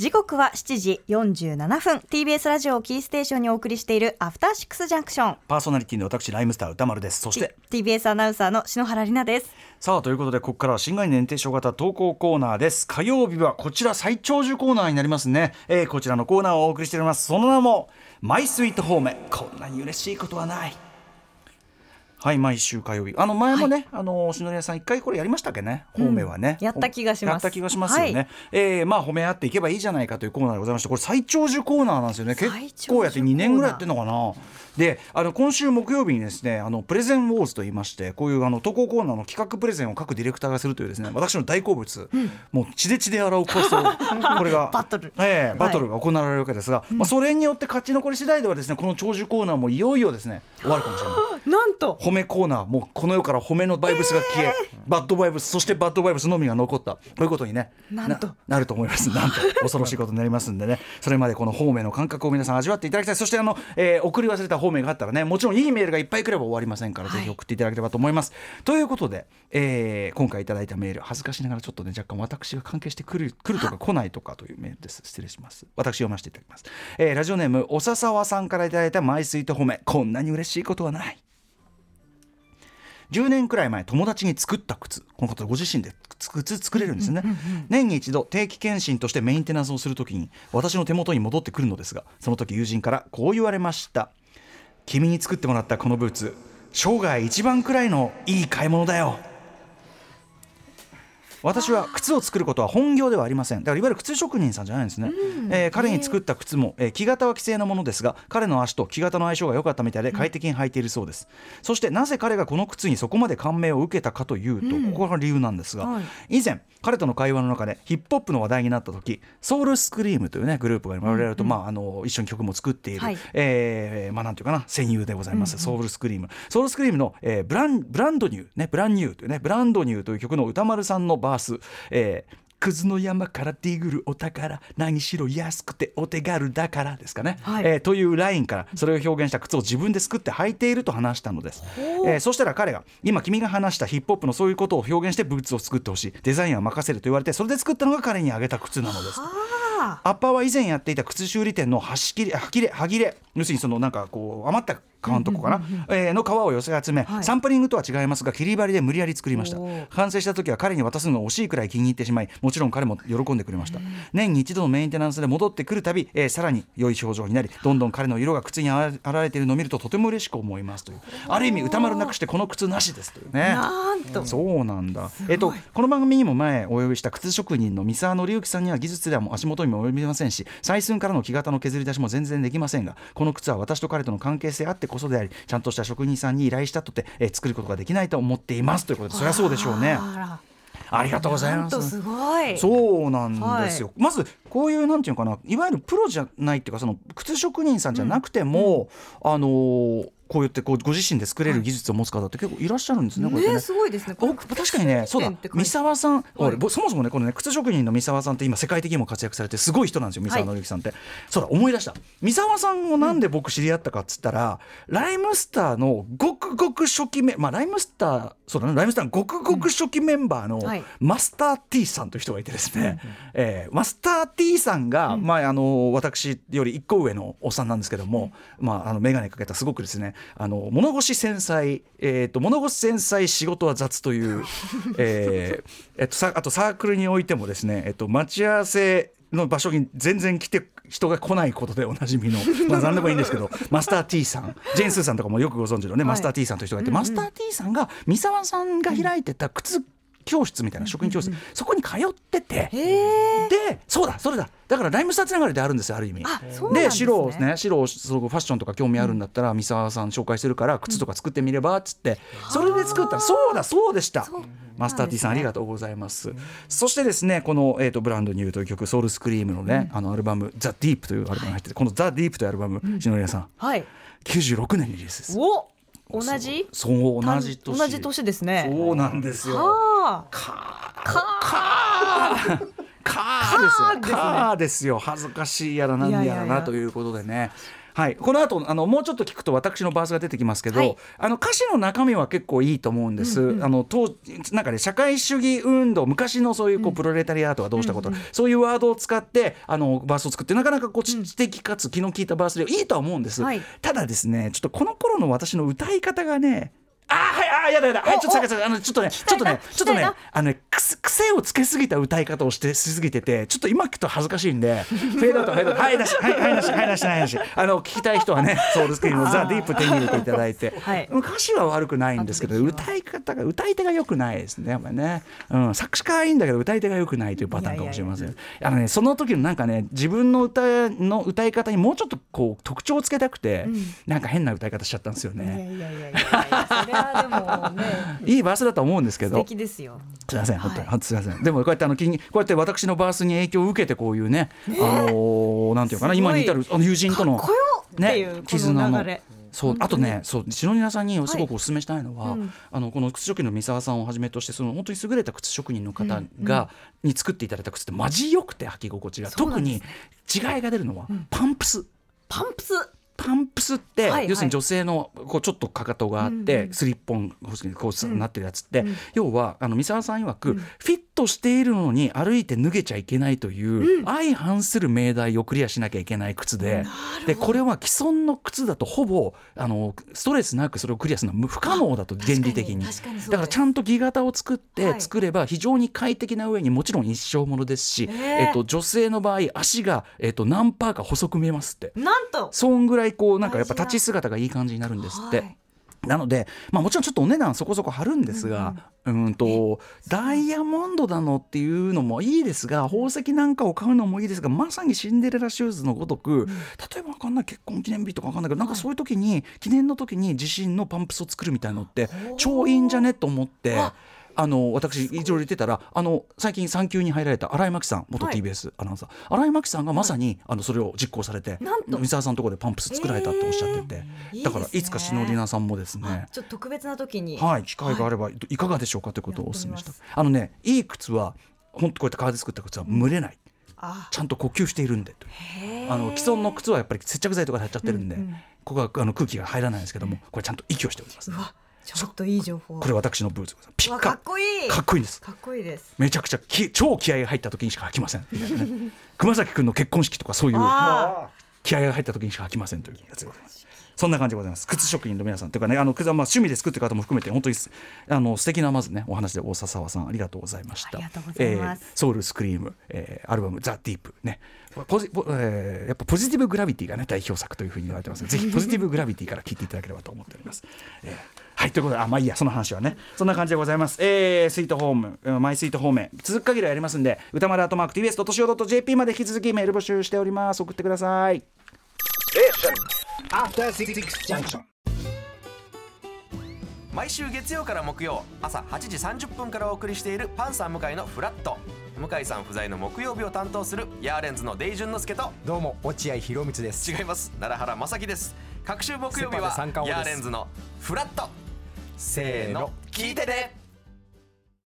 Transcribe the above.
時刻は7時47分。TBS ラジオキーステーションにお送りしているアフターシックスジャンクション。パーソナリティの私ライムスター歌丸です。そして TBS アナウンサーの篠原里奈です。さあということでここからは新概念提唱型投稿コーナーです。火曜日はこちら最長寿コーナーになりますね、えー、こちらのコーナーをお送りしております。その名もマイスイートホーム。こんなに嬉しいことはないはい毎週火曜日。あの前もね、はい、あの篠宮さん一回これやりましたっけね？褒めはね、うん、やった気がします。やった気がしますよね、はい、えー、まあ褒め合っていけばいいじゃないかというコーナーでございましてこれ最長寿コーナーなんですよね。結構やって2年ぐらいやってんのかな？であの今週木曜日にですねあのプレゼンウォーズと言いましてこういうあの投稿コーナーの企画プレゼンを各ディレクターがするというですね私の大好物、うん、もう血で血で洗うコースを これがバトル、えー、バトルが行われるわけですが、はい、まあ、それによって勝ち残り次第ではですねこの長寿コーナーもいよいよですね終わるかもしれないなんと。褒めコーナーもうこの世から褒めのバイブスが消え、えー、バッドバイブスそしてバッドバイブスのみが残った。こういうことにねなんと。なると思います。なんと。恐ろしいことになりますんでね。それまでこの褒めの感覚を皆さん味わっていただきたい。そしてあの、えー、送り忘れた褒めがあったらねもちろんいいメールがいっぱい来れば終わりませんから、はい、ぜひ送っていただければと思います。ということで、えー、今回いただいたメール恥ずかしながらちょっとね若干私が関係してくる来るとか 来ないとかというメールです。失礼します。私読ませていただきます、えー、ラジオネームおささわさんからいただいたマイスイート褒め。こんなに嬉しいことはない10年くらい前友達に作った靴。このことご自身で靴作れるんですね、年に一度定期検診としてメンテナンスをするときに私の手元に戻ってくるのですがその時友人からこう言われました君に作ってもらったこのブーツ生涯一番くらいのいい買い物だよ私は靴を作ることは本業ではありません。だからいわゆる靴職人さんじゃないんですね、うん、えー、彼に作った靴も、えー、木型は既製のものですが彼の足と木型の相性が良かったみたいで快適に履いているそうです、うん、そしてなぜ彼がこの靴にそこまで感銘を受けたかというと、うん、ここが理由なんですが、はい、以前彼との会話の中でヒップホップの話題になった時 SOUL SCREAM というねグループが我々と、まあ、あの一緒に曲も作っている、はい、えー、まあなんていうかな戦友でございます、 SOUL SCREAM。SOUL SCREAM の、えー、 brand brand new ね brand new というね brand new という曲の宇多丸さんのバース、えーでクズの山からディグルお宝何しろ安くてお手軽だからですかね、はい、えー、というラインからそれを表現した靴を自分で作って履いていると話したのです、えー、そしたら彼が今君が話したヒップホップのそういうことを表現してブーツを作ってほしい。デザインは任せると言われてそれで作ったのが彼にあげた靴なのです。アッパーは以前やっていた靴修理店の端切れは切れはぎれ。要するにそのなんかこう余った皮のとこかな、えー、の皮を寄せ集め、はい、サンプリングとは違いますが切り張りで無理やり作りました。完成した時は彼に渡すのが惜しいくらい気に入ってしまいもちろん彼も喜んでくれました。年に一度のメンテナンスで戻ってくるたび、えー、さらに良い表情になりどんどん彼の色が靴に現れているのを見るととても嬉しく思いますという。ある意味歌丸なくしてこの靴なしですというね。そうなんだ。えっ、とこの番組にも前お呼びした靴職人の三沢紀之さんには技術ではも足元にも及びませんし採寸からの木型の削り出しも全然できませんがこの靴は私と彼との関係性あってこそでありちゃんととした職人さんに依頼したとて、えー、作ることができないと思っていますということでそりゃそうでしょうね。ありがとうございます。すごい。そうなんですよ。はい、まずこういうなんていうのかな、いわゆるプロじゃないっていうかその靴職人さんじゃなくても、うん、あのーこうやってこうご自身で作れる技術を持つ方って結構いらっしゃるんですね。ね、ねすごいですね。確かにね、そうだ。三沢さん、はい、そもそもねこのね靴職人の三沢さんって今世界的にも活躍されてすごい人なんですよ。三沢紀之さんって。はい、そうだ思い出した。三沢さんをなんで僕知り合ったかっつったら、うん、ライムスターのごくごく初期メまあライムスターそうだねライムスターのごくごく初期メンバーのマスター T さんという人がいてですね、うん、えー、マスター T さんが、うん、まああの私より一個上のおっさんなんですけども、まああの眼鏡かけたすごくですねあの物腰繊細、えーと、物腰繊細仕事は雑という、えーえっと、さあとサークルにおいてもですね、えっと、待ち合わせの場所に全然来て人が来ないことでおなじみの、まあ、何でもいいんですけどマスター T さんジェーン・スーさんとかもよくご存知のね、はい、マスター T さんという人がいて、うんうん、マスター T さんが三沢さんが開いてた靴教室みたいな職員教室、うんうん、そこに通っててでそうだそれだだからライムスターつながりであるんですよある意味。で、ね、白をね白をすごくファッションとか興味あるんだったら、うん、三沢さん紹介してるから靴とか作ってみればっつって、うん、それで作った。そうだそうでした。マスター T さんありがとうございます、うん、そしてですねこの、えーと、ブランドニューという曲ソウルスクリームのね、あのアルバム「ザ・ディープというアルバムが入ってて、この「ザ・ディープというアルバム篠宮さん、はい、96年リリースです。お同じ？そう同じ年。同じ年ですね。そうなんですよ。かかかかですよ、かですよ。恥ずかしいやらなんやらなということでね。はい、この後あのもうちょっと聞くと私のバースが出てきますけど、はい。あの歌詞の中身は結構いいと思うんです。あの当なんかね社会主義運動昔のそういうこう、プロレタリアートがどうしたこと、そういうワードを使ってあのバースを作ってなかなかこう知的かつ気の利いたバースでいいとは思うんです。はい。ただですねちょっとこの頃の私の歌い方がねあーはいあーやだやだ。はいちょっとさあのちょっとねちょっとねちょっとねあのね癖をつけすぎた歌い方をしてしすぎててちょっと今聞くと恥ずかしいんでフェードアウトフェードアウト。はいなしはいはいなしはいなしはいなし。あの聞きたい人はねソウルスクリーンのザ・ディープ手に入れていただいて、はい。歌詞は悪くないんですけど歌い方が歌い手が良くないですねやっぱりね、うん、作詞家はいいんだけど歌い手が良くないというパターンかもしれません。あのねその時のなんかね自分の歌の歌い方にもうちょっとこう特徴をつけたくて、なんか変な歌い方しちゃったんですよね。いやいやいやいやそれはでもね。いいバースだと思うんですけ素ど敵ですよ。すいません、はい。すいません。でもこうやってあのこうやって私のバースに影響を受けてこういうね、あのーなんていうかな今に至るあの友人とのねこ絆の。そうあとねそう篠宮さんにすごくお勧めしたいのは、うん。あのこの靴職人の三沢さんをはじめとしてその本当に優れた靴職人の方が、に作っていただいた靴ってマジ良くて履き心地が、特に違いが出るのは、パンプス。パンプスパンプスって、はいはい。要するに女性のこうちょっとかかとがあって、うんうん。スリッポンこうなってるやつって、うん。要はあの三沢さん曰く、うん。フィットしているのに歩いて脱げちゃいけないという、相反する命題をクリアしなきゃいけない靴ででこれは既存の靴だとほぼあのストレスなくそれをクリアするのは不可能だと原理的に。だからちゃんと木型を作ってはい。作れば非常に快適な上にもちろん一生ものですし、え。っと、女性の場合足が、えっと、何パーか細く見えますって。なんと。そんぐらいこうなんかやっぱ立ち姿がいい感じになるんですって。はいなので、まあ、もちろんちょっとお値段そこそこ張るんですが、うんとダイヤモンドだのっていうのもいいですが宝石なんかを買うのもいいですがまさにシンデレラシューズのごとく、例えばわかんない結婚記念日とかわかんないけどなんかそういう時に記念の時に自身のパンプスを作るみたいのって超いいんじゃね？と思って。ああの私いろいろ言ってたらあの最近産休に入られた新井真紀さん元はい。TBS アナウンサー、新井真紀さんがまさに、あのそれを実行されてなんと。三沢さんのところでパンプス作られたっておっしゃってて、えーだからいつか篠里奈さんもですあねちょっと特別な時に。はい機会があればいかがでしょうかということをお勧めした。あのねいい靴は本当こうやって革で作った靴は蒸れない、あ。ちゃんと呼吸しているんであの既存の靴はやっぱり接着剤とかで入っちゃってるんで、うんうん。ここはあの空気が入らないんですけどもこれちゃんと息をしておりますちょっといい情報。これ私のブーツ。ピッカっこいい。かっこいいです。かっこいいです。めちゃくちゃき超気合が入った時にしか履きません。熊崎君の結婚式とかそういうあ気合が入った時にしか履きませんというやつ。でございます。そんな感じでございます。靴職人の皆さんというかね、あの靴はまあ趣味で作ってる方も含めて本当にすあの素敵なまずねお話で大笹沢さんありがとうございました。ありがとうございますえーソウルスクリーム、えーアルバムザディープね。ポジポえーやっぱポジティブグラビティがね代表作というふうに言われてますのでぜひポジティブグラビティから聞いていただければと思っております。えーはいということであまあいいやその話はねそんな感じでございます。えースイートホームうんマイスイートホーム続く限りはやりますんで歌丸アートマーク TBS としお .jp まで引き続きメール募集しております送ってください。After Six Junction. 毎週月曜から木曜朝8時30分からお送りしているパンサー向井のフラット。向井さん不在の木曜日を担当するヤーレンズのデイジュンの之介とどうも落合博満です。違います。奈良原正樹です。各週木曜日はセパで三冠王です。ヤーレンズのフラット。せーの。聞いてね